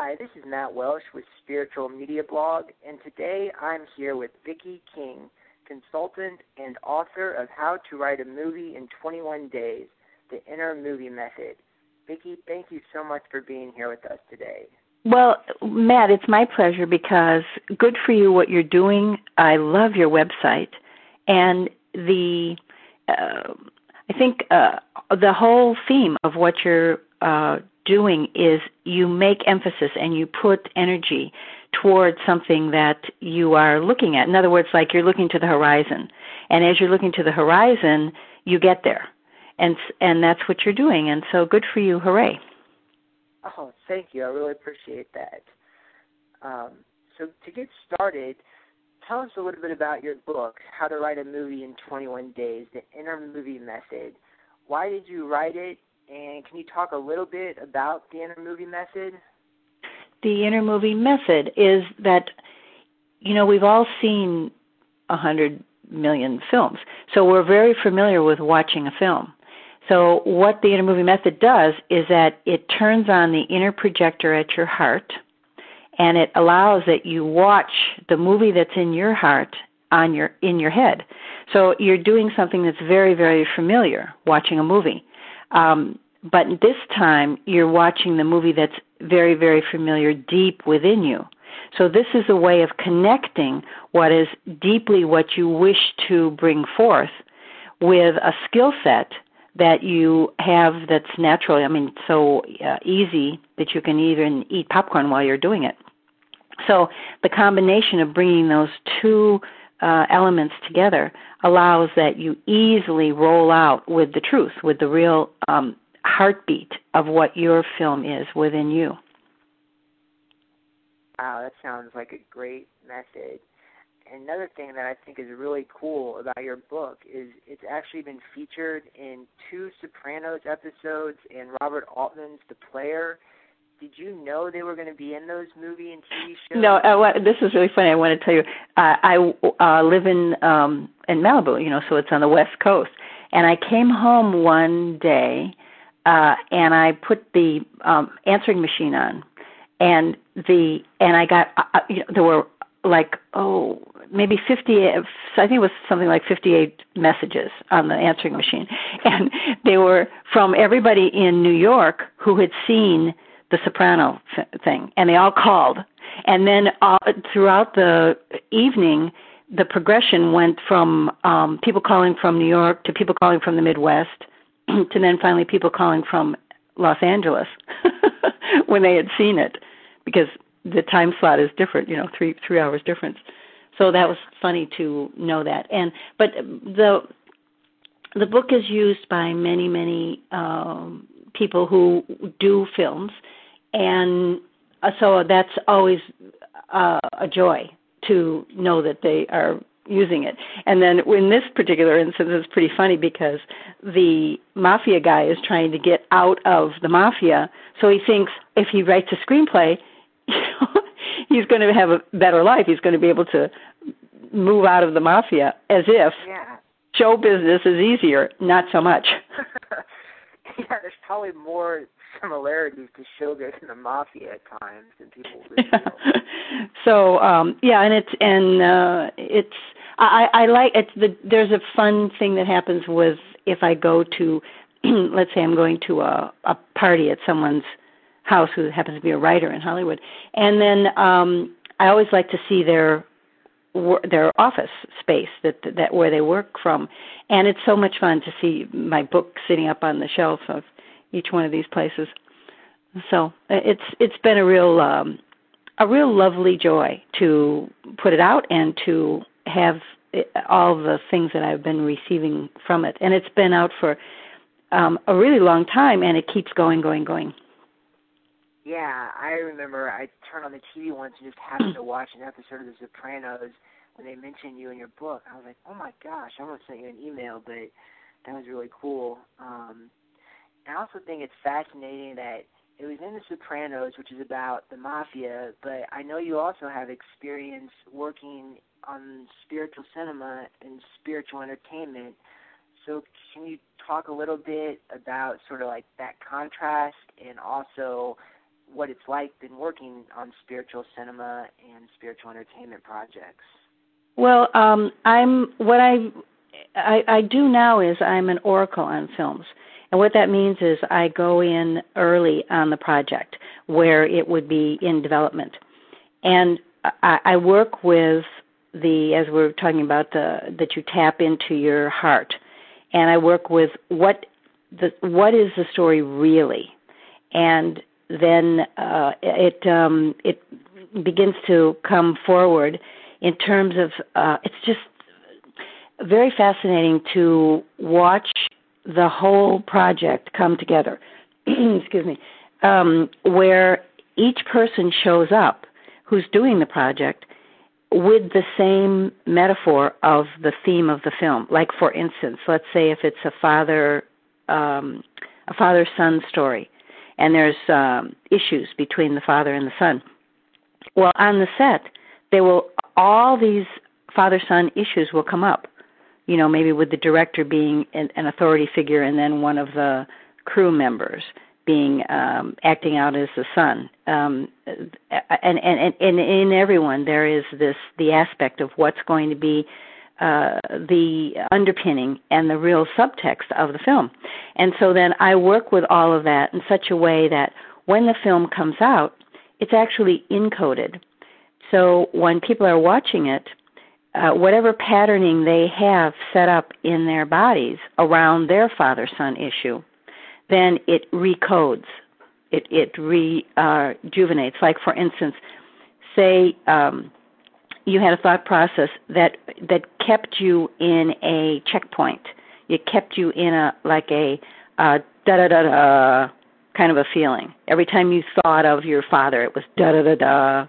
Hi, this is Matt Welsh with Spiritual Media Blog, and today I'm here with Viki King, consultant and author of How to Write a Movie in 21 Days, The Inner Movie Method. Viki, thank you so much for being here with us today. Well, Matt, it's my pleasure because good for you what you're doing. I love your website, and the uh, I think uh, the whole theme of what you're uh, doing is you make emphasis and you put energy towards something that you are looking at. In other words, like you're looking to the horizon. And as you're looking to the horizon, you get there. And and that's what you're doing. And so good for you. Hooray. Oh, thank you. I really appreciate that. Um, so to get started, tell us a little bit about your book, How to Write a Movie in 21 Days, the Inner Movie Method. Why did you write it and can you talk a little bit about the inner movie method? The inner movie method is that, you know, we've all seen a hundred million films, so we're very familiar with watching a film. So what the inner movie method does is that it turns on the inner projector at your heart and it allows that you watch the movie that's in your heart on your in your head. So you're doing something that's very very familiar, watching a movie. Um, but this time you're watching the movie that's very, very familiar deep within you. So this is a way of connecting what is deeply what you wish to bring forth with a skill set that you have that's natural. I mean, so uh, easy that you can even eat popcorn while you're doing it. So the combination of bringing those two uh, elements together allows that you easily roll out with the truth, with the real um, heartbeat of what your film is within you. Wow, that sounds like a great message. Another thing that I think is really cool about your book is it's actually been featured in two Sopranos episodes and Robert Altman's The Player did you know they were going to be in those movie and TV shows? No, uh, this is really funny. I want to tell you, uh, I uh, live in um in Malibu, you know, so it's on the west coast. And I came home one day, uh, and I put the um answering machine on, and the and I got uh, uh you know there were like oh maybe 50 I think it was something like 58 messages on the answering machine and they were from everybody in New York who had seen the soprano thing, and they all called. And then uh, throughout the evening, the progression went from um, people calling from New York to people calling from the Midwest to then finally people calling from Los Angeles when they had seen it, because the time slot is different, you know, three three hours difference. So that was funny to know that. And but the the book is used by many many um, people who do films and uh, so that's always uh, a joy to know that they are using it. And then in this particular instance, it's pretty funny because the mafia guy is trying to get out of the mafia, so he thinks if he writes a screenplay, he's going to have a better life. He's going to be able to move out of the mafia as if yeah. show business is easier. Not so much. yeah, there's probably more similarities to Shogun and the Mafia at times than people really so um yeah, and it's and uh it's I I like it's the there's a fun thing that happens with if I go to let's say I'm going to a a party at someone's house who happens to be a writer in Hollywood, and then um I always like to see their their office space that that where they work from and it's so much fun to see my book sitting up on the shelf of each one of these places. So it's it's been a real um, a real lovely joy to put it out and to have all the things that I've been receiving from it. And it's been out for um, a really long time, and it keeps going, going, going. Yeah, I remember I turned on the TV once and just happened to watch an episode of The Sopranos when they mentioned you in your book. I was like, oh my gosh, I almost sent you an email, but that was really cool. Um, I also think it's fascinating that it was in The Sopranos, which is about the mafia, but I know you also have experience working on spiritual cinema and spiritual entertainment. So can you talk a little bit about sort of like that contrast and also what it's like been working on spiritual cinema and spiritual entertainment projects. Well, um, I'm what I, I I do now is I'm an oracle on films. And what that means is I go in early on the project where it would be in development. And I, I work with the as we're talking about the that you tap into your heart. And I work with what the what is the story really? And then uh, it um, it begins to come forward in terms of uh, it's just very fascinating to watch the whole project come together. Excuse me, um, where each person shows up who's doing the project with the same metaphor of the theme of the film. Like for instance, let's say if it's a father um, a father son story and there's um, issues between the father and the son. Well, on the set, they will all these father son issues will come up. You know, maybe with the director being an, an authority figure, and then one of the crew members being um, acting out as the son. Um, and, and and in everyone there is this the aspect of what's going to be uh, the underpinning and the real subtext of the film. And so then I work with all of that in such a way that when the film comes out, it's actually encoded. So when people are watching it, uh, whatever patterning they have set up in their bodies around their father son issue, then it recodes. It, it rejuvenates. Uh, like, for instance, say um, you had a thought process that that kept you in a checkpoint. It kept you in a like a da da da da kind of a feeling. Every time you thought of your father, it was da da da da.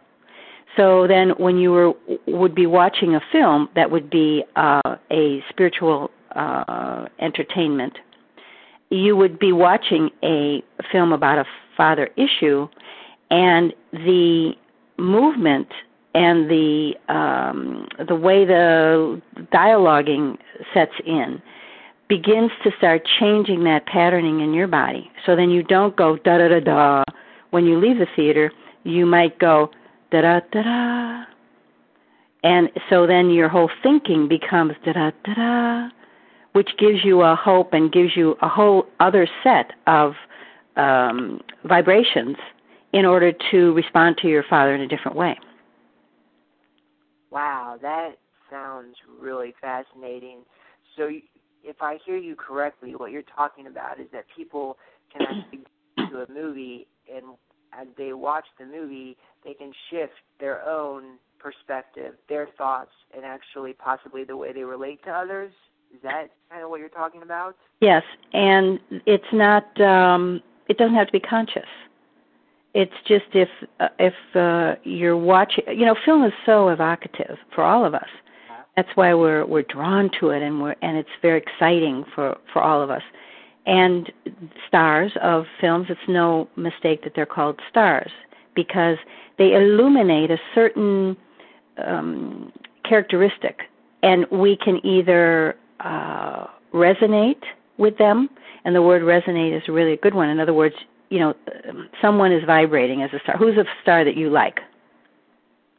So then, when you were would be watching a film that would be uh, a spiritual uh, entertainment, you would be watching a film about a father issue, and the movement and the um, the way the dialoguing sets in begins to start changing that patterning in your body. So then you don't go da da da da when you leave the theater. You might go da da da da, and so then your whole thinking becomes da da da da, which gives you a hope and gives you a whole other set of um, vibrations in order to respond to your father in a different way. Wow, that sounds really fascinating. So, if I hear you correctly, what you're talking about is that people can actually go to a movie and as they watch the movie, they can shift their own perspective, their thoughts, and actually possibly the way they relate to others. Is that kind of what you're talking about? Yes, and it's not. um It doesn't have to be conscious it's just if uh, if uh, you're watching you know film is so evocative for all of us that's why we're we're drawn to it and we're and it's very exciting for for all of us and stars of films it's no mistake that they're called stars because they illuminate a certain um, characteristic and we can either uh, resonate with them and the word resonate is really a good one in other words you know, someone is vibrating as a star. Who's a star that you like?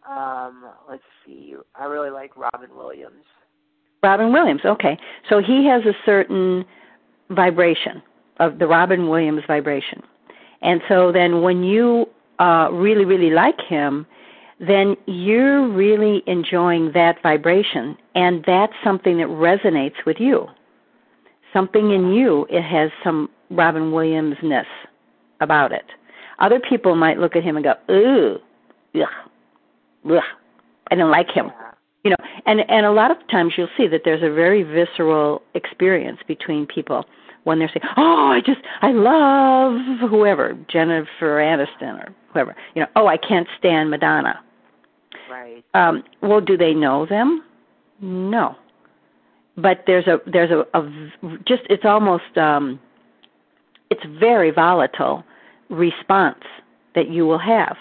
Um, let's see. I really like Robin Williams. Robin Williams. Okay, so he has a certain vibration of the Robin Williams vibration, and so then when you uh, really, really like him, then you're really enjoying that vibration, and that's something that resonates with you. Something in you, it has some Robin Williams ness about it. Other people might look at him and go, "Ooh, ugh, ugh, I don't like him." You know, and and a lot of times you'll see that there's a very visceral experience between people when they're saying, "Oh, I just I love whoever, Jennifer Aniston or whoever." You know, "Oh, I can't stand Madonna." Right. Um, well, do they know them? No. But there's a there's a, a just it's almost um it's very volatile response that you will have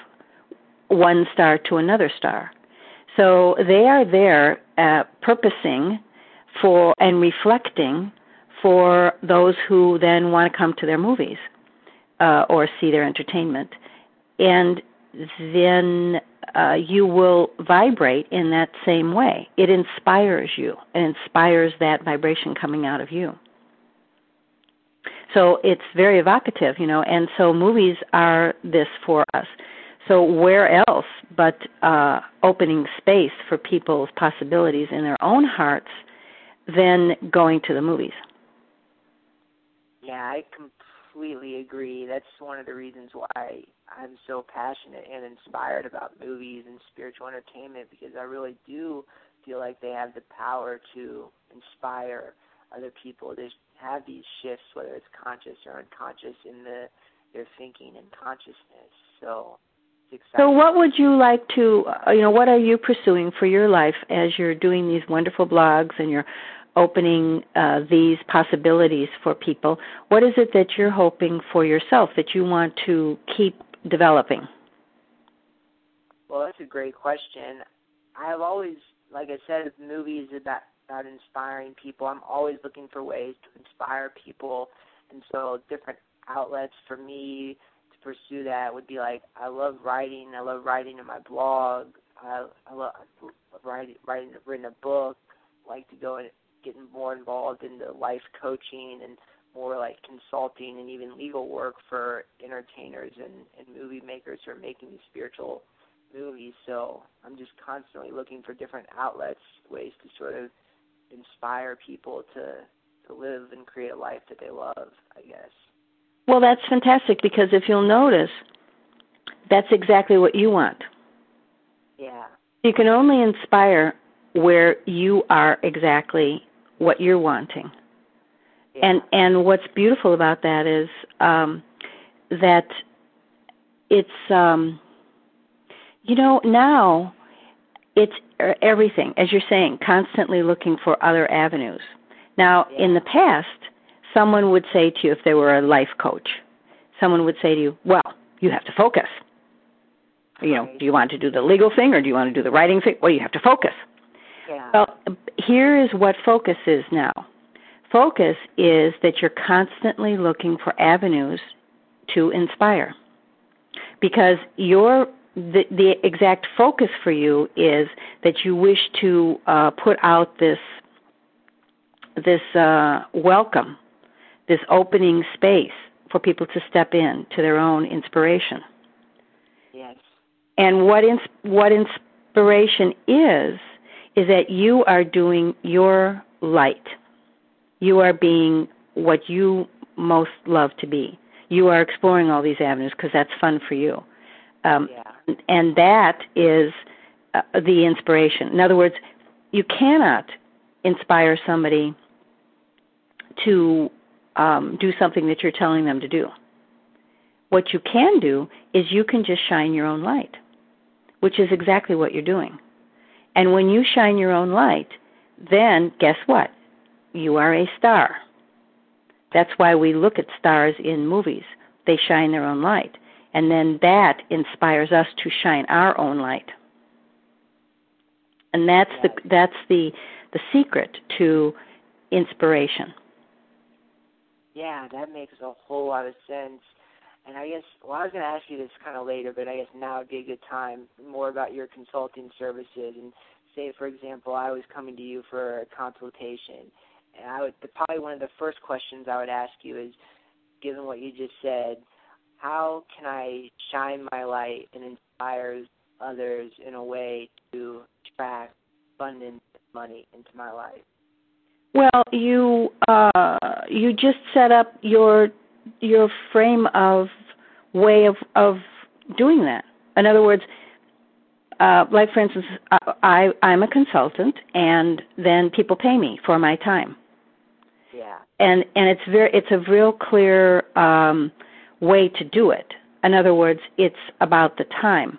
one star to another star. So they are there uh, purposing for and reflecting for those who then want to come to their movies uh, or see their entertainment. and then uh, you will vibrate in that same way. It inspires you. It inspires that vibration coming out of you. So it's very evocative, you know, and so movies are this for us. So where else but uh, opening space for people's possibilities in their own hearts than going to the movies? Yeah, I completely agree. That's one of the reasons why I'm so passionate and inspired about movies and spiritual entertainment because I really do feel like they have the power to inspire other people. They have these shifts, whether it's conscious or unconscious, in the their thinking and consciousness. So so, what would you like to, uh, you know, what are you pursuing for your life as you're doing these wonderful blogs and you're opening uh, these possibilities for people? What is it that you're hoping for yourself that you want to keep developing? Well, that's a great question. I've always, like I said, movies about about inspiring people. I'm always looking for ways to inspire people, and so different outlets for me to pursue that would be like I love writing. I love writing in my blog. I, I love writing, writing, written a book. Like to go and get more involved in the life coaching and more like consulting and even legal work for entertainers and, and movie makers who are making these spiritual movies. So I'm just constantly looking for different outlets, ways to sort of inspire people to to live and create a life that they love. I guess. Well, that's fantastic because if you'll notice, that's exactly what you want. Yeah. You can only inspire where you are exactly what you're wanting. Yeah. And and what's beautiful about that is um that it's um you know now it's everything as you're saying constantly looking for other avenues. Now yeah. in the past someone would say to you, if they were a life coach, someone would say to you, well, you have to focus. You know, do you want to do the legal thing or do you want to do the writing thing? Well, you have to focus. Well, here is what focus is now. Focus is that you're constantly looking for avenues to inspire. Because your the, the exact focus for you is that you wish to uh, put out this this uh, welcome this opening space for people to step in to their own inspiration. Yes. And what ins- what inspiration is is that you are doing your light. You are being what you most love to be. You are exploring all these avenues because that's fun for you. Um, yeah. And that is uh, the inspiration. In other words, you cannot inspire somebody to um, do something that you're telling them to do. What you can do is you can just shine your own light, which is exactly what you're doing. And when you shine your own light, then guess what? You are a star. That's why we look at stars in movies. They shine their own light. And then that inspires us to shine our own light. And that's the that's the the secret to inspiration. Yeah, that makes a whole lot of sense. And I guess, well, I was going to ask you this kind of later, but I guess now would be a good time more about your consulting services. And say, for example, I was coming to you for a consultation, and I would probably one of the first questions I would ask you is, given what you just said, how can I shine my light and inspire others in a way to attract abundance money into my life? Well, you uh, you just set up your your frame of way of of doing that. In other words, uh, like for instance, I I'm a consultant, and then people pay me for my time. Yeah. And and it's very it's a real clear um, way to do it. In other words, it's about the time.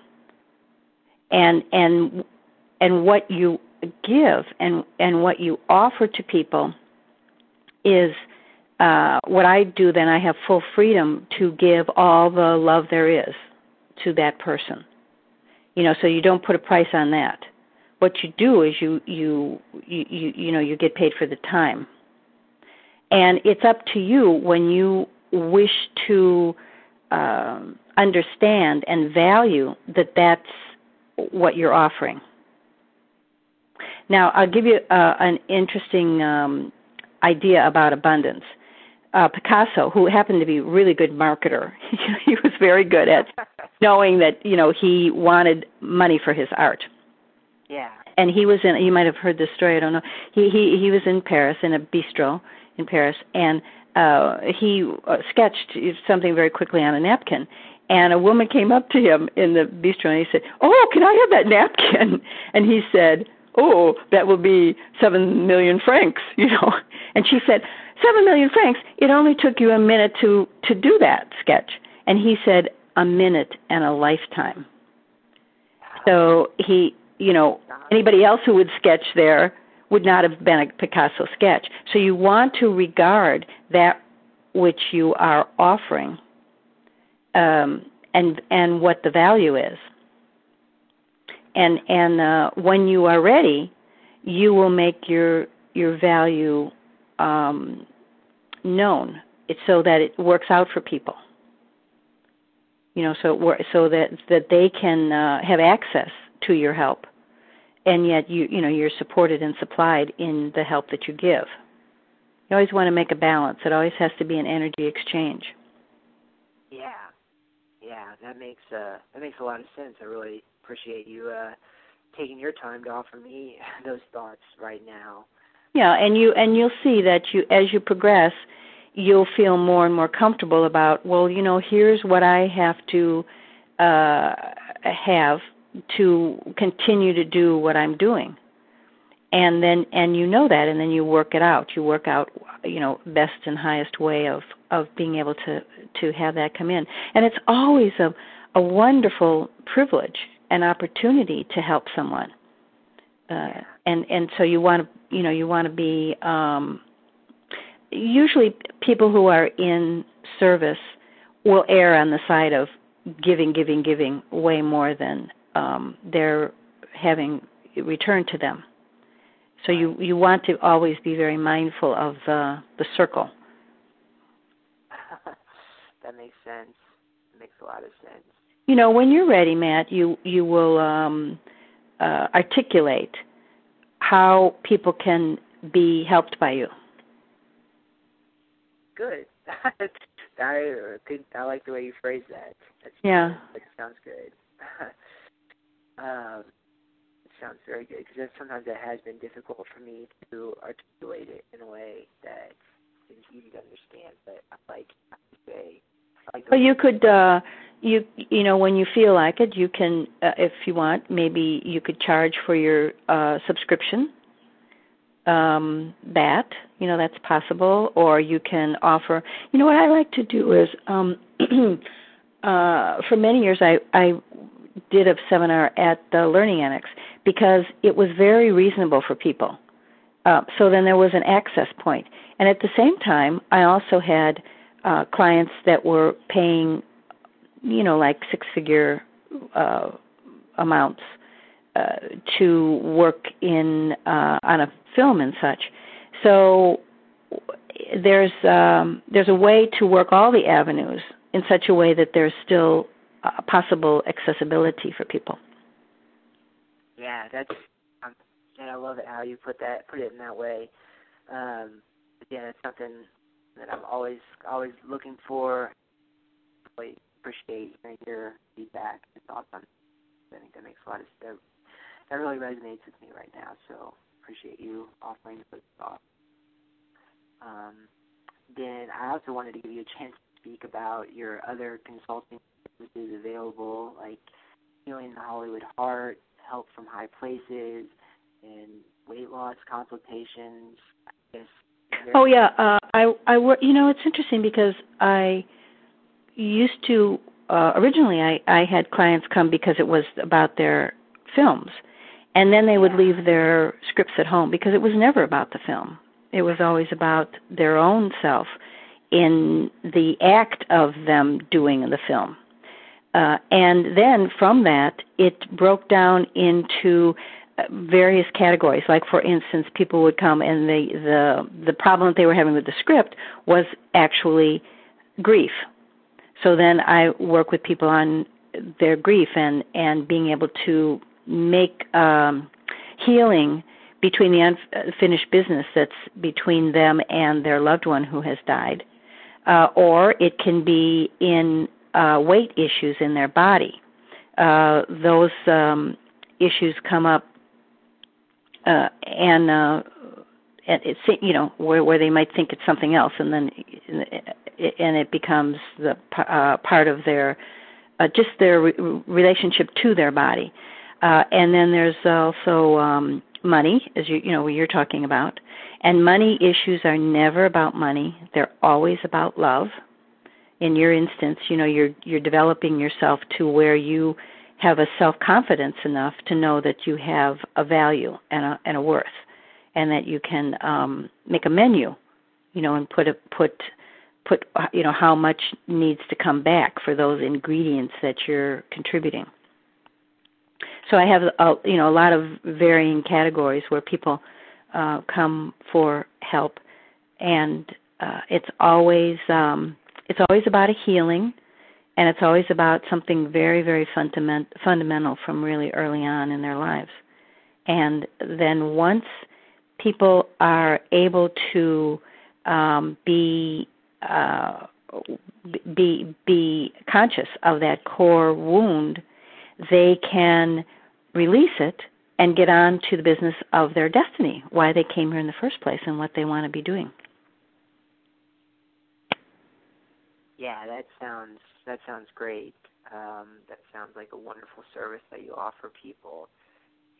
And and and what you give and and what you offer to people is uh, what I do. Then I have full freedom to give all the love there is to that person. You know, so you don't put a price on that. What you do is you you you you, you know you get paid for the time, and it's up to you when you wish to um, understand and value that that's what you're offering. Now, I'll give you uh, an interesting um, idea about abundance. Uh, Picasso, who happened to be a really good marketer, he was very good at knowing that you know he wanted money for his art. Yeah. And he was in. You might have heard this story. I don't know. He he he was in Paris in a bistro in Paris, and uh he uh, sketched something very quickly on a napkin. And a woman came up to him in the bistro and he said, "Oh, can I have that napkin?" And he said, "Oh, that will be seven million francs," you know. And she said, seven million francs. It only took you a minute to to do that sketch." And he said, "A minute and a lifetime." So he you know, anybody else who would sketch there would not have been a Picasso sketch. So you want to regard that which you are offering um, and and what the value is. And and uh, when you are ready, you will make your your value um, known. It's so that it works out for people. You know, so so that that they can uh, have access to your help. And yet you you know you're supported and supplied in the help that you give. You always want to make a balance. It always has to be an energy exchange. Yeah. Yeah that makes uh that makes a lot of sense. I really appreciate you uh taking your time to offer me those thoughts right now yeah and you and you'll see that you as you progress you'll feel more and more comfortable about well you know here's what i have to uh have to continue to do what I'm doing. And then and you know that and then you work it out. You work out you know best and highest way of of being able to to have that come in. And it's always a a wonderful privilege and opportunity to help someone. Uh, and and so you want to you know you want to be um usually people who are in service will err on the side of giving giving giving way more than um, they're having returned to them. So you you want to always be very mindful of the the circle. that makes sense. makes a lot of sense. You know, when you're ready, Matt, you you will um, uh, articulate how people can be helped by you. Good. I think I like the way you phrase that. That's, yeah. That sounds good. Um, it sounds very good because sometimes it has been difficult for me to articulate it in a way that is easy to understand. But I like I say. I like well, you could, uh, you you know, when you feel like it, you can, uh, if you want, maybe you could charge for your uh, subscription. Um, that you know that's possible, or you can offer. You know what I like to do is, um, uh, for many years I I did a seminar at the Learning Annex because it was very reasonable for people. Uh, so then there was an access. And at the same time, I also had uh, clients that were paying, you know, like six figure uh, amounts uh, to work in uh, on a film and such. So there's um, there's a way to work all the avenues in such a way that there's still uh, possible accessibility for people. Yeah, that's um, and I love it how you put that put it in that way. Um, again, it's something that I'm always always looking for. Appreciate hearing your feedback and thoughts on. I think that makes a lot of that, that really resonates with me right now. So appreciate you offering those thoughts. Um, then I also wanted to give you a chance to speak about your other consulting services available, like healing the Hollywood heart, help from high places, and weight loss consultations. Oh yeah, uh, I I work. You know, it's interesting because I used to uh, originally I I had clients come because it was about their films, and then they would leave their scripts at home because it was never about the film. It was always about their own self in the act of them doing the film. Uh, and then from that, it broke down into uh, various categories. Like for instance, people would come and the the the problem that they were having with the script was actually grief. So then I work with people on their grief and and being able to make um, healing between the unfinished business that's between them and their loved one who has died, uh, or it can be in uh, weight issues in their body. Uh, those um, issues come up, uh, and uh, it's you know where where they might think it's something else, and then and it becomes the uh, part of their uh, just their re- relationship to their body. Uh, and then there's also um, money, as you you know you're talking about, and money issues are never about money. They're always about love. In your instance, you know you're you're developing yourself to where you have a self confidence enough to know that you have a value and a and a worth, and that you can um, make a menu, you know, and put a put put you know how much needs to come back for those ingredients that you're contributing. So I have a you know a lot of varying categories where people uh, come for help, and uh, it's always um, it's always about a healing, and it's always about something very very fundament, fundamental from really early on in their lives, and then once people are able to um, be uh, be be conscious of that core wound, they can release it and get on to the business of their destiny, why they came here in the first place and what they want to be doing. Yeah, that sounds that sounds great. Um, that sounds like a wonderful service that you offer people.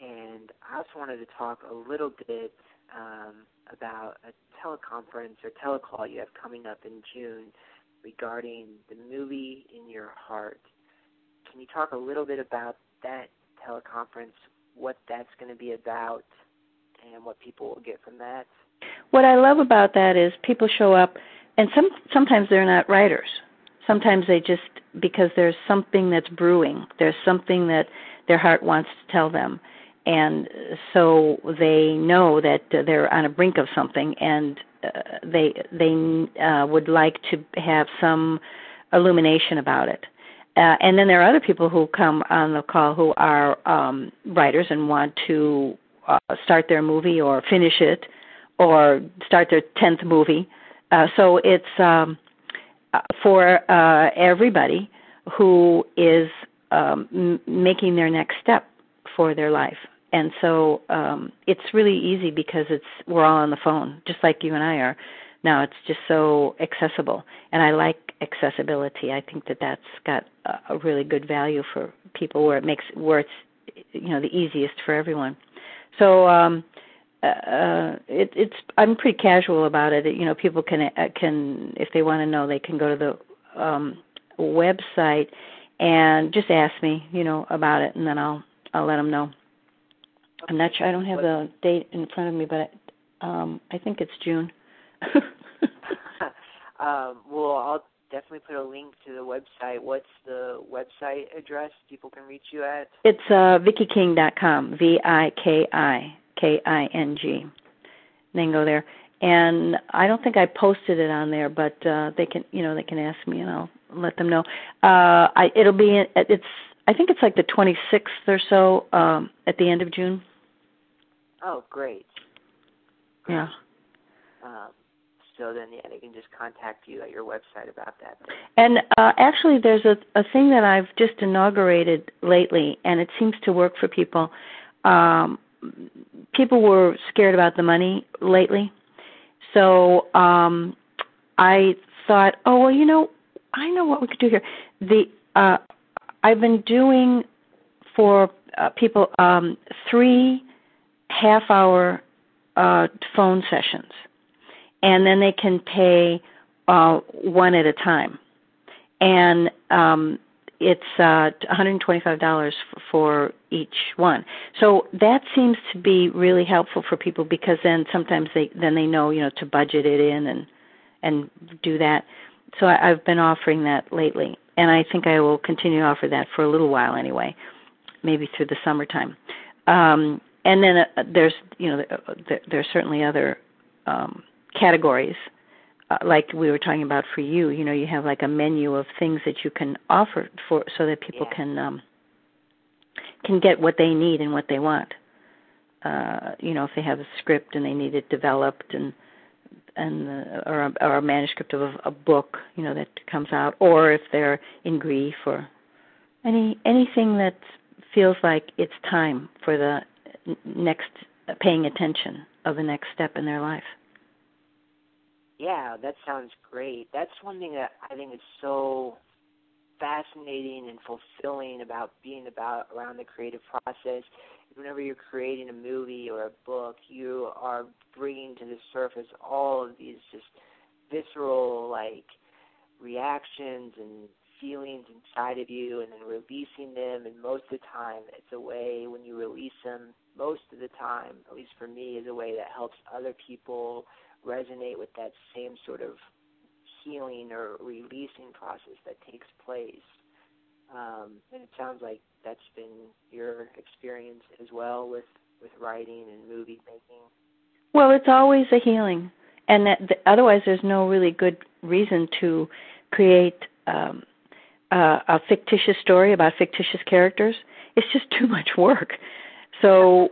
And I also wanted to talk a little bit um, about a teleconference or telecall you have coming up in June regarding the movie In Your Heart. Can you talk a little bit about that teleconference, what that's going to be about, and what people will get from that. What I love about that is people show up, and some sometimes they're not writers. Sometimes they just because there's something that's brewing. There's something that their heart wants to tell them, and so they know that they're on a brink of something, and uh, they they uh, would like to have some illumination about it uh, and then there are other people who come on the call who are um, writers and want to uh, start their movie or finish it or start their 10th movie. Uh, so it's um, uh, for uh, everybody who is um, m- making their next step for their life. And so um, it's really easy because it's we're all on the phone, just like you and I are now. It's just so accessible, and I like accessibility. I think that that's got a really good value for people where it makes where it's you know the easiest for everyone. So um uh it it's I'm pretty casual about it. You know, people can uh, can if they want to know, they can go to the um website and just ask me, you know, about it and then I'll I'll let them know. I'm not sure I don't have the date in front of me, but um I think it's June. um, well, I'll definitely put a link to the website. What's the website address people can reach you at? It's uh, VikiKing.com. V I K I K I N G. Then go there. And I don't think I posted it on there, but uh, they can, you know, they can ask me, and I'll let them know. Uh, I it'll be it's I think it's like the 26th or so um, at the end of June. Oh, great. Yeah. Um, so then yeah, they can just contact you at your website about that. And uh, actually, there's a, a thing that I've just inaugurated lately, and it seems to work for people. Um, people were scared about the money lately, so um, I thought, oh well, you know, I know what we could do here. The uh, I've been doing for uh, people um, three half-hour uh, phone sessions and then they can pay uh, one at a time. And um, it's uh, $125 for each one. So that seems to be really helpful for people because then sometimes they then they know you know to budget it in and and do that. So I, I've been offering that lately, and I think I will continue to offer that for a little while anyway, maybe through the summertime. Um, and then uh, there's you know there, there, there's certainly other um, categories uh, like we were talking about for you, you know, you have like a menu of things that you can offer for so that people yeah. can um can get what they need and what they want. Uh, you know, if they have a script and they need it developed and and uh, or a, or a manuscript of a, a book, you know, that comes out, or if they're in grief or any anything that feels like it's time for the next uh, paying attention of the next step in their life. Yeah, that sounds great. That's one thing that I think is so fascinating and fulfilling about being about around the creative process. Whenever you're creating a movie or a book, you are bringing to the surface all of these just visceral like reactions and feelings inside of you and then releasing them and most of the time it's a way when you release them most of the time at least for me is a way that helps other people resonate with that same sort of healing or releasing process that takes place. Um, and it sounds like that's been your experience as well with with writing and movie making. Well it's always a healing and that, the, otherwise there's no really good reason to create um, uh, a fictitious story about fictitious characters, it's just too much work. So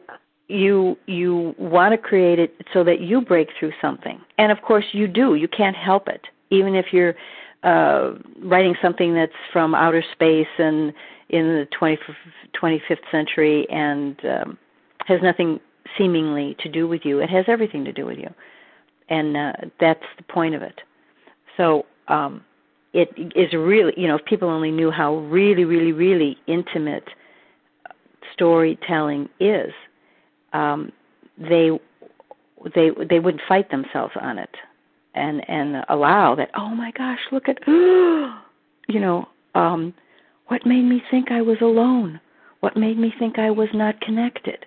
you you want to create it so that you break through something, and of course you do. You can't help it, even if you're uh, writing something that's from outer space and in the 20, 25th century and um, has nothing seemingly to do with you. It has everything to do with you, and uh, that's the point of it. So um, it is really you know if people only knew how really really really intimate storytelling is um they they they wouldn't fight themselves on it and and allow that oh my gosh look at you know um what made me think i was alone? What made me think i was not connected?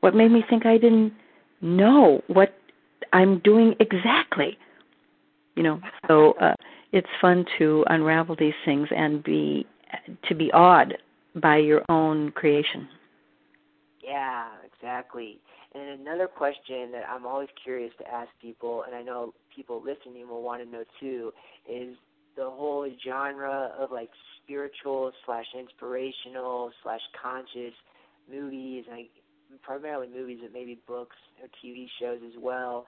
What made me think i didn't know what i'm doing exactly? You know so uh it's fun to unravel these things and be to be awed by your own creation. Yeah, exactly. And another question that I'm always curious to ask people, and I know people listening will want to know too, is the whole genre of like spiritual slash inspirational slash conscious movies, like primarily movies, but maybe books or TV shows as well.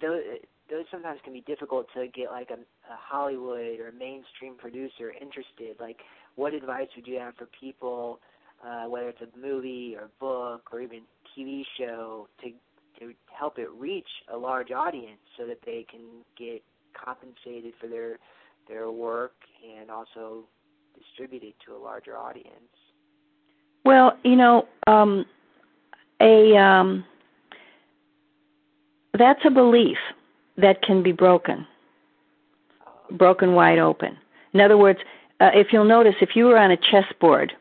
Those, those sometimes can be difficult to get like a, a Hollywood or a mainstream producer interested. Like, what advice would you have for people, uh, whether it's a movie or book or even TV show, to to help it reach a large audience so that they can get compensated for their their work and also distributed to a larger audience? Well, you know, um, a um, that's a belief that can be broken, broken wide open. In other words, uh, if you'll notice, if you were on a chessboard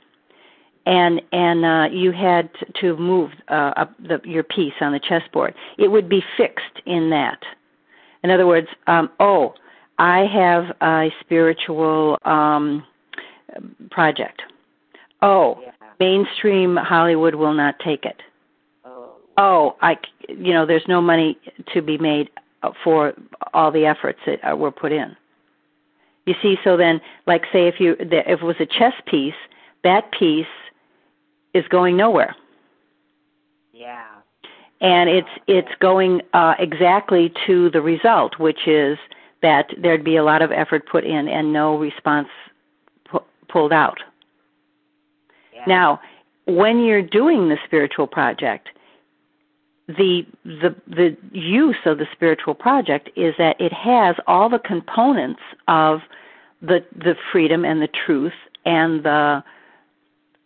and and uh, you had to move uh, up the, your piece on the chessboard, it would be fixed in that. In other words, um, oh, I have a spiritual um, project. Oh, yeah. mainstream Hollywood will not take it. Oh, oh, I, you know, there's no money to be made for all the efforts that uh, were put in. You see, so then, like, say if you if it was a chess piece, that piece is going nowhere. Yeah. And it's it's going uh, exactly to the result, which is that there'd be a lot of effort put in and no response pu- pulled out. Yeah. Now, when you're doing the spiritual project, the the the use of the spiritual project is that it has all the components of the the freedom and the truth and the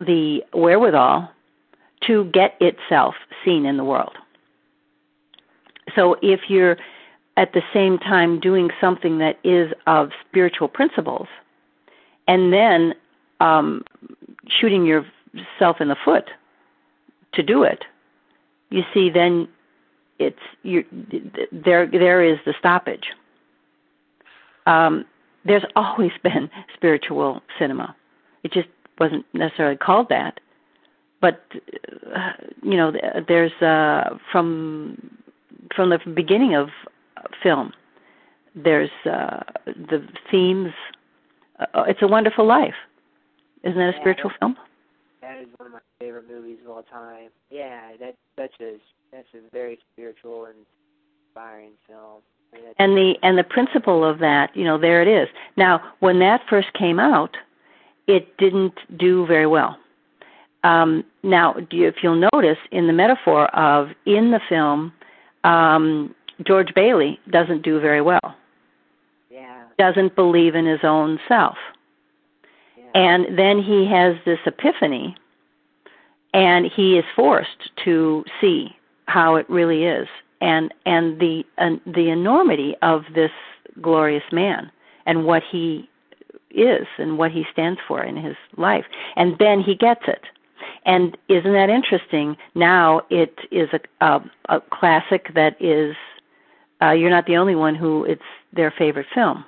the wherewithal to get itself seen in the world. So if you're at the same time doing something that is of spiritual principles and then um, shooting yourself in the foot to do it, you see then it's you there there is the stoppage um there's always been spiritual cinema it just wasn't necessarily called that but uh, you know there's uh from from the beginning of film there's uh, the themes. Uh, it's a Wonderful Life. Isn't that a spiritual film? That is one of my favorite movies of all time. Yeah, that's such a that's a very spiritual and inspiring film. I mean, that's- and the and the principle of that you know there it is. Now when that first came out it didn't do very well. Um now do you, if you'll notice in the metaphor of in the film um george bailey doesn't do very well. Yeah, doesn't believe in his own self and then he has this epiphany and he is forced to see how it really is and and the uh, the enormity of this glorious man and what he is and what he stands for in his life. And then he gets it. And isn't that interesting? Now it is a a, a classic that is uh you're not the only one who it's their favorite film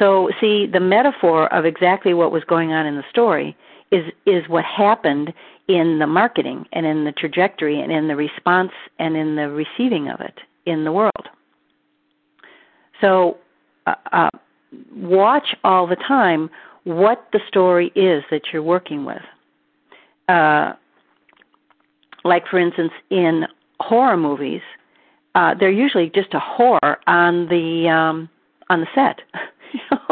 so see the metaphor of exactly what was going on in the story is is what happened in the marketing and in the trajectory and in the response and in the receiving of it in the world. So uh, uh, watch all the time what the story is that you're working with. Uh, like for instance, in horror movies, uh, they're usually just a horror on the um, on the set,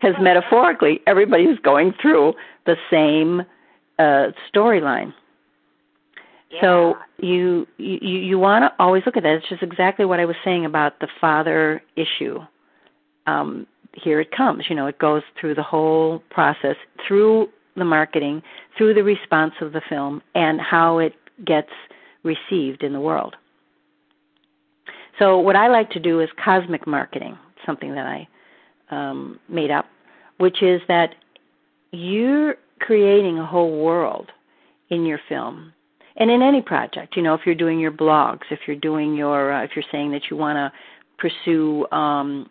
because metaphorically everybody's going through the same uh, storyline. So you you you want to always look at that. It's just exactly what I was saying about the father issue. Um, here it comes. You know, it goes through the whole process, through the marketing, through the response of the film, and how it gets received in the world. So what I like to do is cosmic marketing, something that I um, made up, which is that you're creating a whole world in your film and in any project. You know if you're doing your blogs if you're doing your uh, if you're saying that you want to pursue um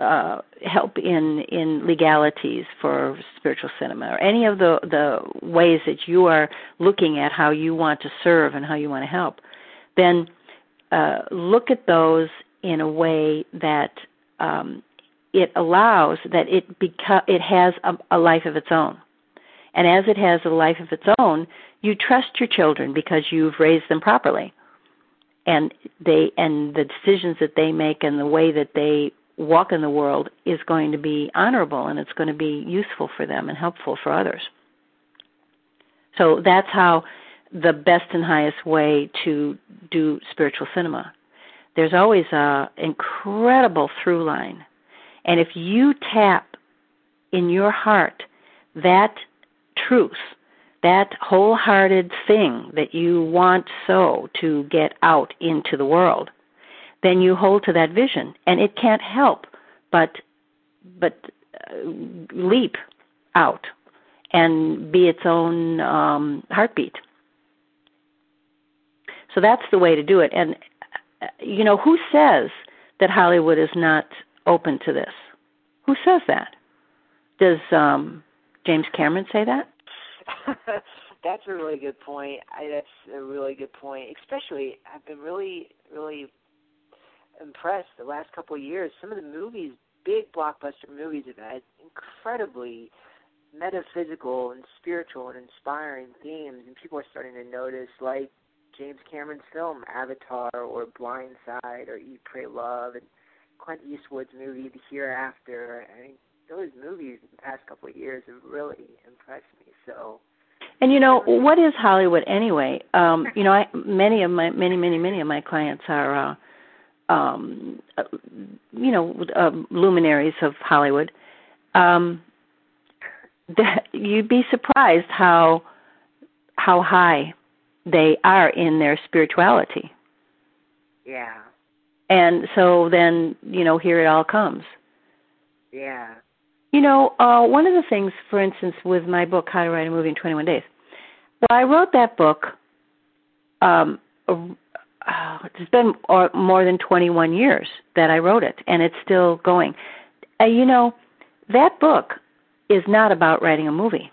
uh help in in legalities for spiritual cinema or any of the the ways that you are looking at how you want to serve and how you want to help then uh look at those in a way that um it allows that it beca- it has a, a life of its own and as it has a life of its own, you trust your children because you've raised them properly. And they and the decisions that they make and the way that they walk in the world is going to be honorable and it's going to be useful for them and helpful for others. So that's how the best and highest way to do spiritual cinema. There's always a incredible through line. And if you tap in your heart that truth, that wholehearted thing that you want so to get out into the world, then you hold to that vision, and it can't help but but uh, leap out and be its own um, heartbeat. So that's the way to do it. And uh, you know, who says that Hollywood is not open to this? Who says that? Does um, James Cameron say that? that's a really good point. I, that's a really good point. Especially, I've been really, really impressed the last couple of years. Some of the movies, big blockbuster movies, have had incredibly metaphysical and spiritual and inspiring themes, and people are starting to notice, like James Cameron's film Avatar or Blind Side or Eat, Pray, Love, and Clint Eastwood's movie The Hereafter. I mean, those movies in the past couple of years have really impressed me. So. And you know what is Hollywood anyway? Um, you know, I, many of my many many many of my clients are, uh, um, uh, you know, uh, luminaries of Hollywood. Um, that you'd be surprised how how high they are in their spirituality. Yeah. And so then you know here it all comes. Yeah. You know, uh, one of the things, for instance, with my book, How to Write a Movie in 21 Days, well, I wrote that book. Um, uh, it's been more than 21 years that I wrote it, and it's still going. Uh, you know, that book is not about writing a movie.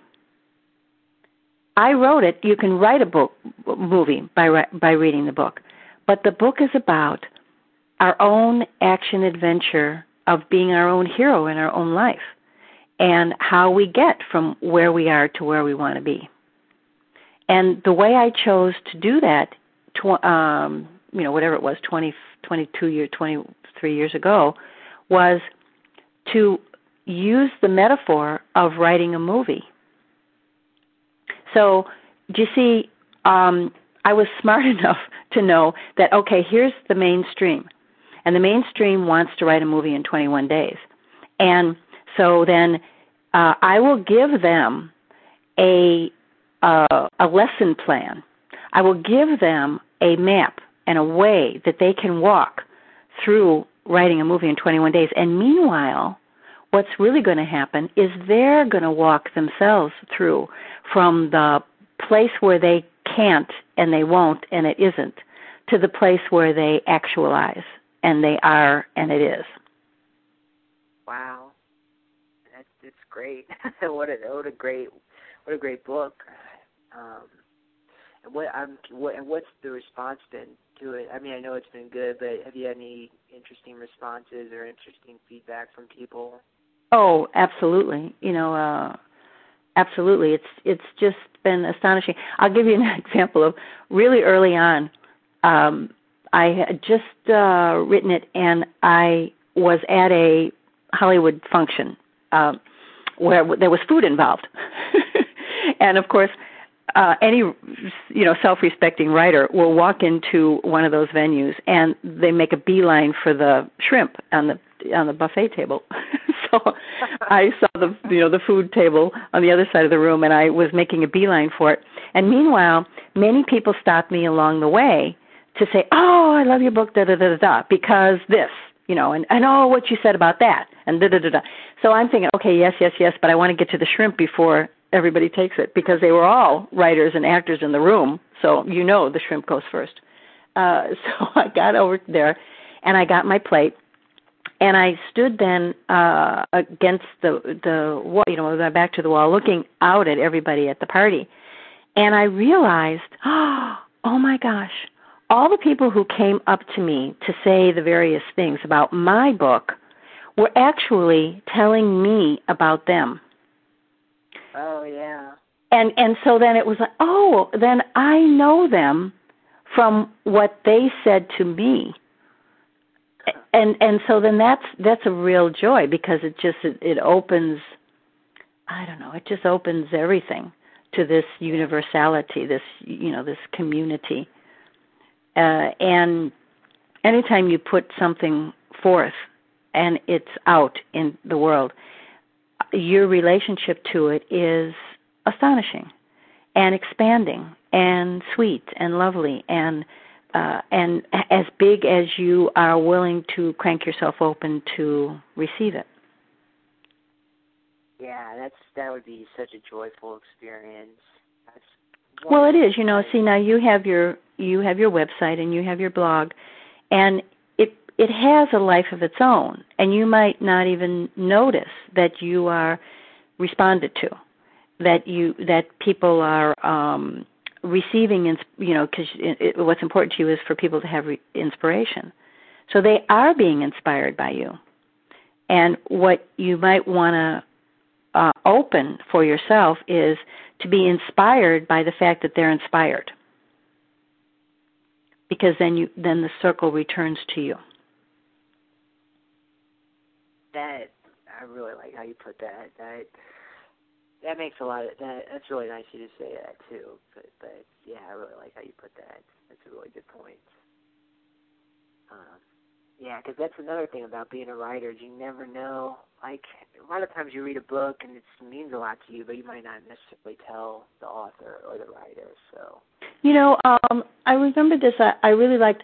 I wrote it. You can write a book movie by by reading the book, but the book is about our own action adventure of being our own hero in our own life and how we get from where we are to where we want to be. And the way I chose to do that, tw- um, you know, whatever it was, 20, 22 years, 23 years ago, was to use the metaphor of writing a movie. So, do you see, um, I was smart enough to know that, okay, here's the mainstream. And the mainstream wants to write a movie in 21 days. And so then uh, I will give them a uh, a lesson plan. I will give them a map and a way that they can walk through writing a movie in 21 days. And meanwhile, what's really going to happen is they're going to walk themselves through from the place where they can't and they won't and it isn't to the place where they actualize and they are and it is. Wow, that's it's great. what a what a great what a great book. Um, and what I'm what and what's the response been to it? I mean, I know it's been good, but have you had any interesting responses or interesting feedback from people? Oh, absolutely. You know, uh absolutely. It's it's just been astonishing. I'll give you an example of really early on. Um I had just uh written it and I was at a Hollywood function um where there was food involved. and of course, uh, any you know self-respecting writer will walk into one of those venues and they make a beeline for the shrimp on the on the buffet table. so I saw the you know the food table on the other side of the room and I was making a beeline for it. And meanwhile, many people stopped me along the way to say, "Oh, I love your book, da da da da da," because this, you know, and and oh, what you said about that, and da da da da. So I'm thinking, okay, yes, yes, yes, but I want to get to the shrimp before everybody takes it because they were all writers and actors in the room. So you know the shrimp goes first. Uh, so I got over there and I got my plate and I stood then uh against the the wall, you know, with my back to the wall, looking out at everybody at the party, and I realized, oh my gosh, all the people who came up to me to say the various things about my book were actually telling me about them. Oh yeah. And and so then it was like, oh, then I know them from what they said to me. And and so then that's that's a real joy because it just it, it opens I don't know, it just opens everything to this universality, this you know, this community. Uh and anytime you put something forth and it's out in the world, your relationship to it is astonishing and expanding and sweet and lovely and uh, and as big as you are willing to crank yourself open to receive it. Yeah, that's that would be such a joyful experience. Well, it is. You know, see now you have your you have your website and you have your blog, and it it has a life of its own and you might not even notice that you are responded to that you that people are um receiving you know because what's important to you is for people to have re- inspiration. So they are being inspired by you. And what you might want to uh, open for yourself is to be inspired by the fact that they're inspired because then you then the circle returns to you that I really like how you put that. That that makes a lot of that. That's really nice you to say that too. But but yeah, I really like how you put that. That's a really good point. Um, yeah, because that's another thing about being a writer. You never know. Like a lot of times, you read a book and it means a lot to you, but you might not necessarily tell the author or the writer. So. You know, um, I remember this. I, I really liked.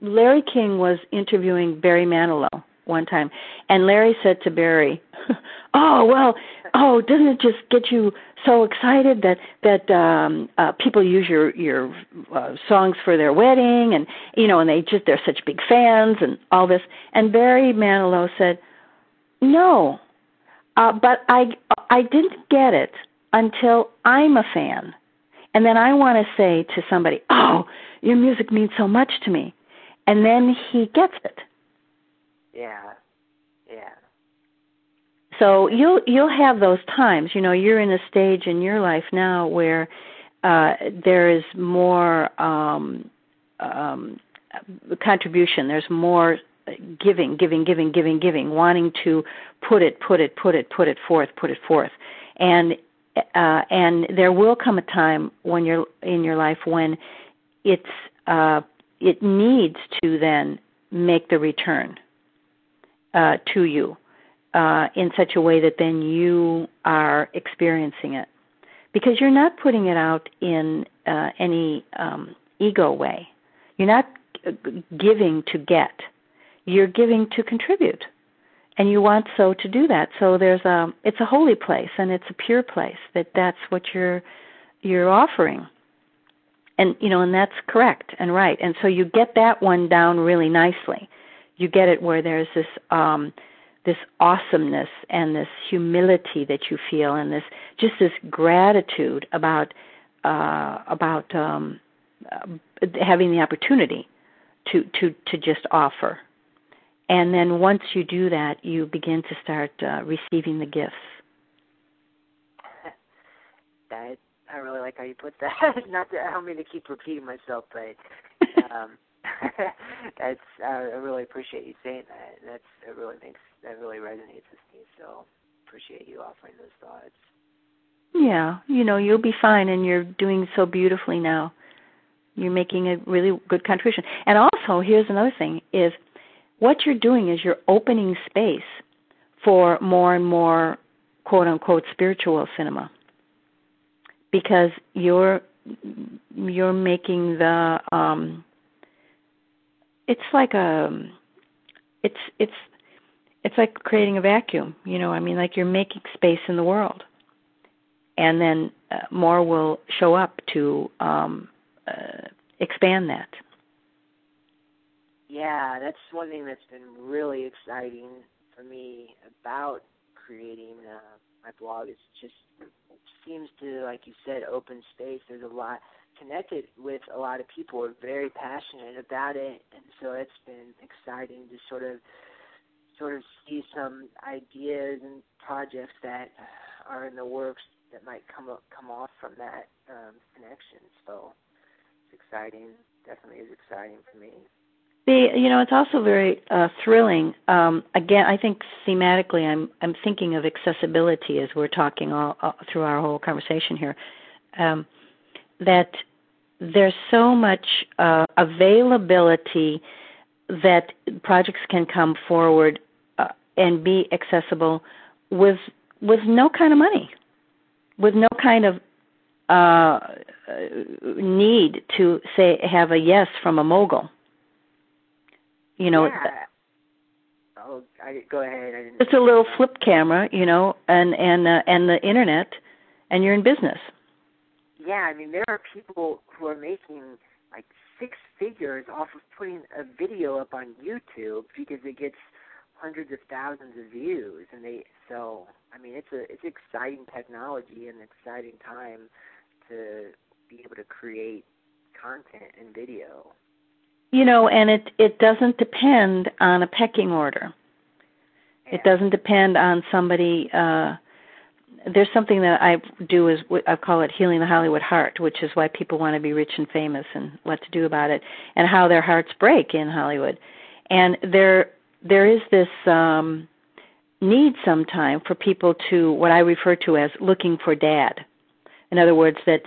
Larry King was interviewing Barry Manilow, one time, and Larry said to Barry, "Oh well, oh doesn't it just get you so excited that that um uh people use your your uh, songs for their wedding and you know and they just they're such big fans and all this." And Barry Manilow said, "No, uh, but I I didn't get it until I'm a fan." And then I want to say to somebody, "Oh, your music means so much to me." and then he gets it. Yeah. Yeah. So you'll you'll have those times. You know, you're in a stage in your life now where uh there is more um um contribution. There's more giving, giving, giving, giving, giving, wanting to put it, put it, put it, put it forth, put it forth. And uh and there will come a time when you're in your life when it's uh it needs to then make the return uh to you uh in such a way that then you are experiencing it. Because you're not putting it out in uh any um ego way. You're not giving to get. You're giving to contribute. And you want so to do that. So there's a it's a holy place and it's a pure place that that's what you're you're offering. And you know and that's correct and right. And so you get that one down really nicely you get it where there's this um this awesomeness and this humility that you feel and this just this gratitude about uh about um uh, having the opportunity to to to just offer and then once you do that you begin to start uh, receiving the gifts that I really like how you put that. Not that I don't mean to keep repeating myself, but um, that's I really appreciate you saying that. That's it really makes that really resonates with me. So appreciate you offering those thoughts. Yeah, you know you'll be fine, and you're doing so beautifully now. You're making a really good contribution. And also, here's another thing: is what you're doing is you're opening space for more and more quote unquote spiritual cinema because you're you're making the um it's like a it's it's it's like creating a vacuum you know i mean like you're making space in the world and then uh, more will show up to um uh, expand that yeah that's one thing that's been really exciting for me about creating uh, my blog is just seems to, like you said, open space. There's a lot connected with a lot of people who are very passionate about it, and so it's been exciting to sort of sort of see some ideas and projects that are in the works that might come up, come off from that um, connection. So it's exciting. Definitely is exciting for me. The you know it's also very uh, thrilling. Um, again, I think thematically, I'm I'm thinking of accessibility as we're talking all, all through our whole conversation here. Um, that there's so much uh, availability that projects can come forward uh, and be accessible with with no kind of money, with no kind of uh, need to say have a yes from a mogul. You know yeah. oh I, go ahead. I it's a little flip camera you know and and uh, and the internet and you're in business yeah i mean there are people who are making like six figures off of putting a video up on youtube because it gets hundreds of thousands of views and they so i mean it's a it's exciting technology and exciting time to be able to create content and video. You know and it it doesn't depend on a pecking order. It doesn't depend on somebody uh there's something that I do is I call it healing the Hollywood heart, which is why people want to be rich and famous and what to do about it, and how their hearts break in Hollywood. And there there is this um, need sometime for people to what I refer to as looking for dad. In other words, that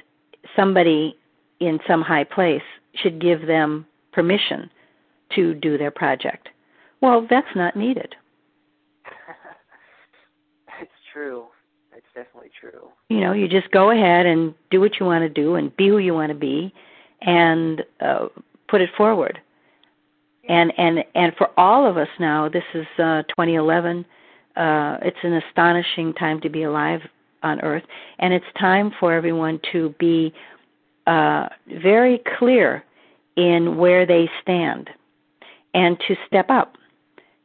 somebody in some high place should give them permission to do their project. Well, that's not needed. that's true. Definitely true. You know, you just go ahead and do what you want to do and be who you want to be and uh, put it forward. And and and for all of us now, this is uh 2011. Uh it's an astonishing time to be alive on earth and it's time for everyone to be uh very clear in where they stand and to step up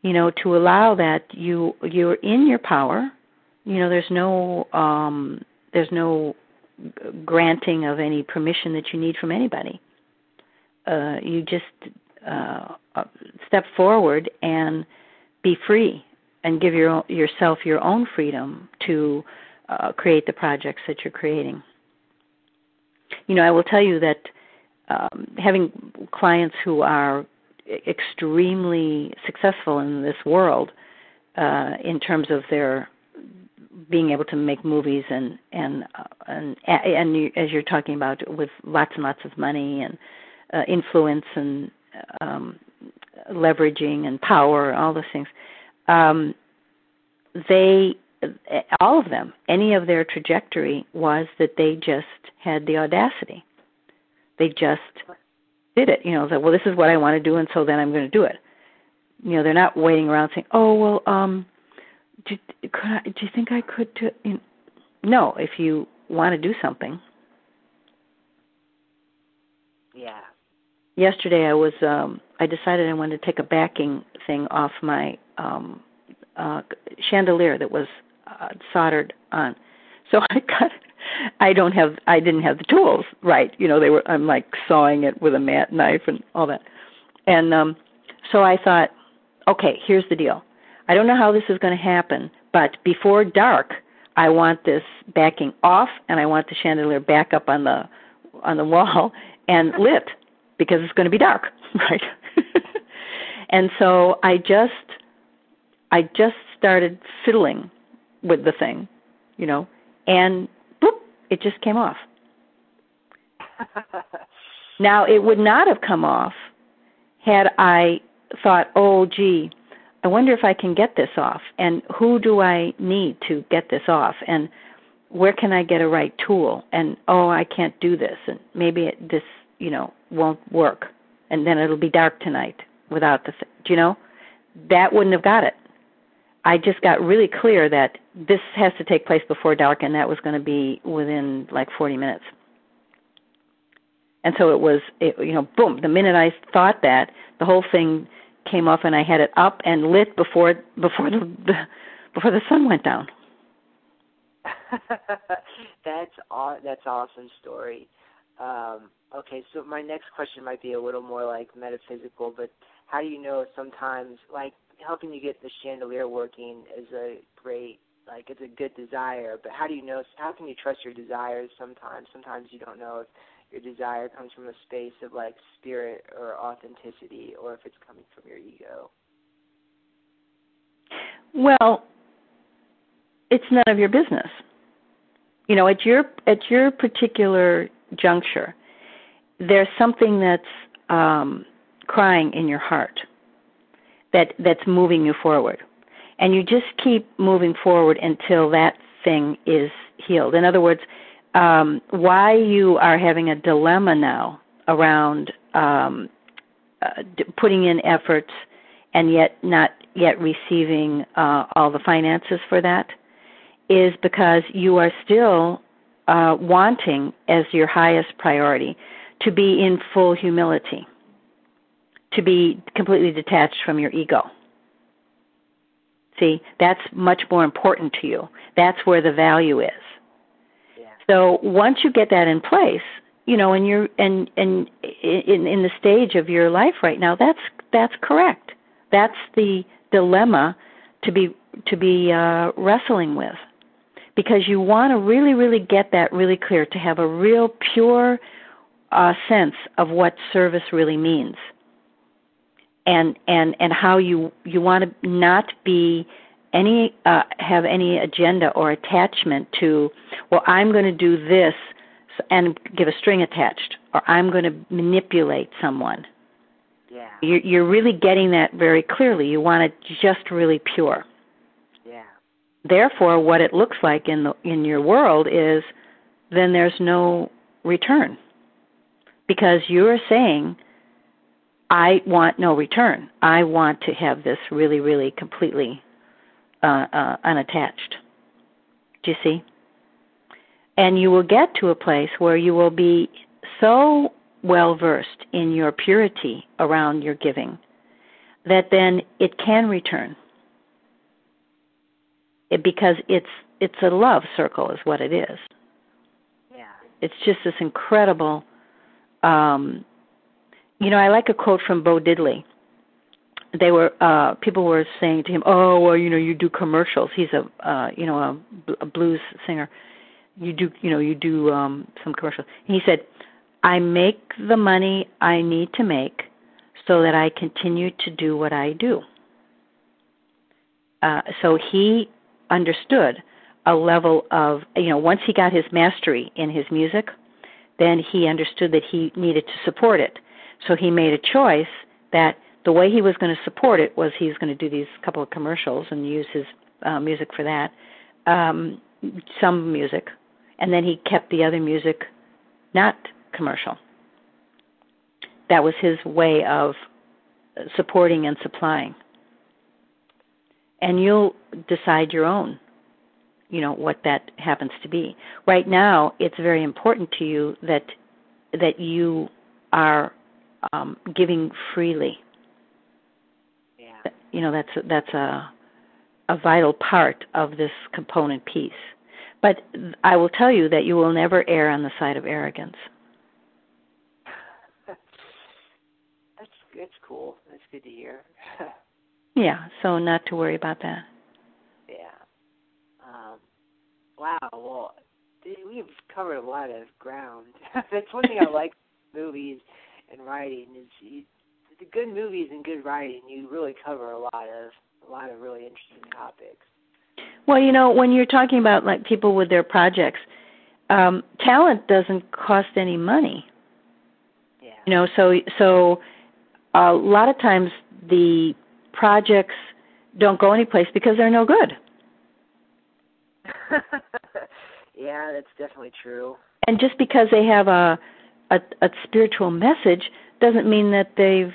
you know to allow that you you're in your power you know there's no um there's no granting of any permission that you need from anybody uh you just uh, uh, step forward and be free and give your yourself your own freedom to uh, create the projects that you're creating. You know, I will tell you that um, having clients who are extremely successful in this world uh, in terms of their being able to make movies and and uh, and and you, as you're talking about with lots and lots of money and uh, influence and um, leveraging and power, all those things. Um, they, all of them, any of their trajectory was that they just had the audacity. They just did it. You know, that well, this is what I want to do, and so then I'm going to do it. You know, they're not waiting around saying, "Oh, well, um, do, could I, do you think I could?" Do, you know, no, if you want to do something. Yeah. Yesterday, I was um I decided I wanted to take a backing thing off my um uh chandelier that was uh, soldered on. So I cut I don't have I didn't have the tools right. You know, they were I'm like sawing it with a mat knife and all that. And um so I thought, okay, here's the deal. I don't know how this is going to happen, but before dark, I want this backing off and I want the chandelier back up on the on the wall and lit because it's going to be dark, right? and so I just I just started fiddling with the thing, you know, and boop, it just came off. now it would not have come off had I thought, "Oh, gee, I wonder if I can get this off, and who do I need to get this off, and where can I get a right tool, and oh, I can't do this, and maybe it, this, you know, won't work, and then it'll be dark tonight without the, do you know, that wouldn't have got it. I just got really clear that this has to take place before dark, and that was going to be within like 40 minutes. And so it was, it, you know, boom. The minute I thought that, the whole thing came off, and I had it up and lit before before the, the before the sun went down. that's aw- that's awesome story. Um, okay, so my next question might be a little more like metaphysical, but how do you know sometimes like helping you get the chandelier working is a great like it's a good desire, but how do you know how can you trust your desires sometimes? Sometimes you don't know if your desire comes from a space of like spirit or authenticity or if it's coming from your ego. Well, it's none of your business. You know, at your at your particular juncture, there's something that's um, crying in your heart that that's moving you forward, and you just keep moving forward until that thing is healed. In other words, um, why you are having a dilemma now around um, uh, putting in efforts and yet not yet receiving uh, all the finances for that is because you are still uh, wanting as your highest priority to be in full humility, to be completely detached from your ego. See, that's much more important to you. That's where the value is. So once you get that in place, you know, and you're and and in in the stage of your life right now, that's that's correct. That's the dilemma to be to be uh, wrestling with because you want to really, really get that really clear to have a real pure uh, sense of what service really means, and and and how you you want to not be any uh, have any agenda or attachment to well I'm going to do this and give a string attached or I'm going to manipulate someone. Yeah. You're, you're really getting that very clearly. You want it just really pure therefore what it looks like in the in your world is then there's no return because you're saying i want no return i want to have this really really completely uh, uh, unattached do you see and you will get to a place where you will be so well versed in your purity around your giving that then it can return it, because it's it's a love circle is what it is. Yeah. It's just this incredible um you know, I like a quote from Bo Diddley. They were uh people were saying to him, "Oh, well, you know, you do commercials." He's a uh, you know, a, a blues singer. You do, you know, you do um some commercials. And he said, "I make the money I need to make so that I continue to do what I do." Uh so he understood a level of, you know, once he got his mastery in his music, then he understood that he needed to support it. So he made a choice that the way he was going to support it was he was going to do these couple of commercials and use his uh, music for that, um, some music, and then he kept the other music not commercial. That was his way of supporting and supplying. And you'll decide your own you know what that happens to be right now it's very important to you that that you are um giving freely you know that's that's a a vital part of this component piece but i will tell you that you will never err on the side of arrogance that's that's cool that's good to hear yeah so not to worry about that Yeah. Um, Wow. Well, we've covered a lot of ground. That's one thing I like movies and writing is you, the good movies and good writing. You really cover a lot of a lot of really interesting topics. Well, you know, when you're talking about like people with their projects, um, talent doesn't cost any money. Yeah. You know, so so a lot of times the projects don't go anyplace because they're no good. yeah, that's definitely true. And just because they have a, a a spiritual message doesn't mean that they've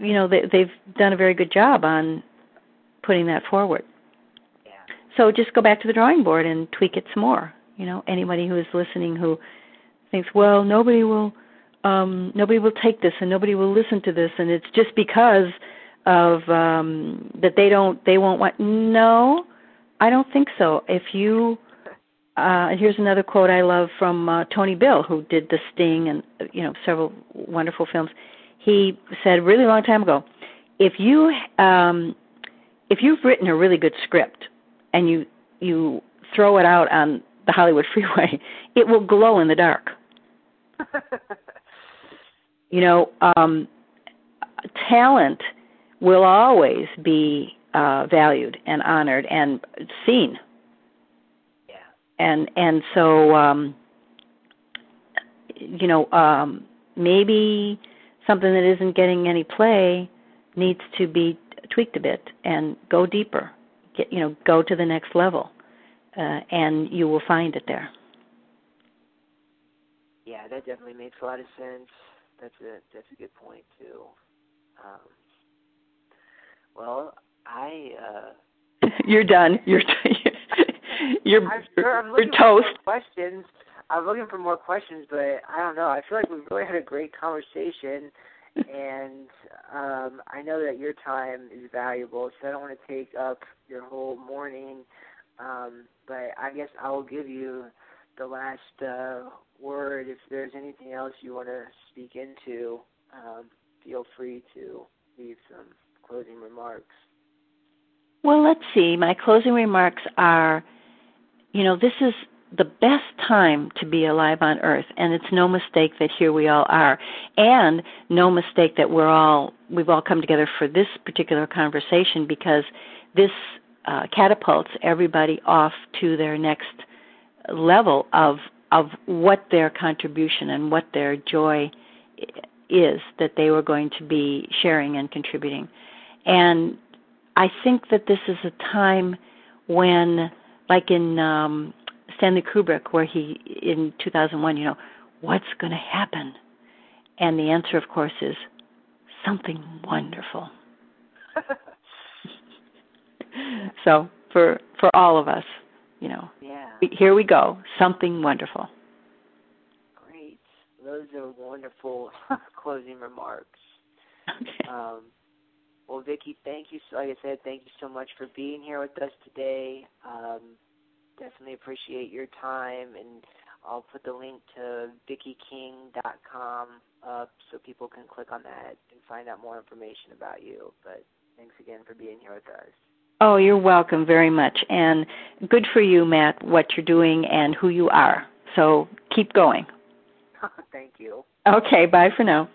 you know they, they've done a very good job on putting that forward. Yeah. So just go back to the drawing board and tweak it some more. You know, anybody who is listening who thinks, well, nobody will um nobody will take this and nobody will listen to this and it's just because of um that they don't they won't want no I don't think so. If you uh here's another quote I love from uh, Tony Bill who did The Sting and you know several wonderful films. He said a really long time ago, if you um if you've written a really good script and you you throw it out on the Hollywood freeway, it will glow in the dark. you know, um talent will always be uh, valued and honored and seen. And and so um, you know um, maybe something that isn't getting any play needs to be tweaked a bit and go deeper. Get you know go to the next level, uh, and you will find it there. Yeah, that definitely makes a lot of sense. That's a that's a good point too. Um, well, I uh You're done. You're you're I'm sure you're toast. Questions. I'm looking for more questions, but I don't know. I feel like we've really had a great conversation, and um, I know that your time is valuable, so I don't want to take up your whole morning. Um, but I guess I will give you the last uh, word. If there's anything else you want to speak into, um, feel free to leave some closing remarks. Well, let's see. My closing remarks are you know, this is the best time to be alive on earth and it's no mistake that here we all are. And no mistake that we're all we've all come together for this particular conversation because this uh, catapults everybody off to their next level of of what their contribution and what their joy is that they were going to be sharing and contributing. And I think that this is a time when, like in um, Stanley Kubrick, where he in 2001, you know, what's going to happen? And the answer, of course, is something wonderful. so for for all of us, you know, yeah. here we go, something wonderful. Great. Those are wonderful closing remarks. Okay. Um, well, Viki, thank you. Like I said, thank you so much for being here with us today. Um, definitely appreciate your time and I'll put the link to VikiKing.com up so people can click on that and find out more information about you. But thanks again for being here with us. Oh, you're welcome very much. And good for you, Matt, what you're doing and who you are. So keep going. Thank you. Okay, bye for now.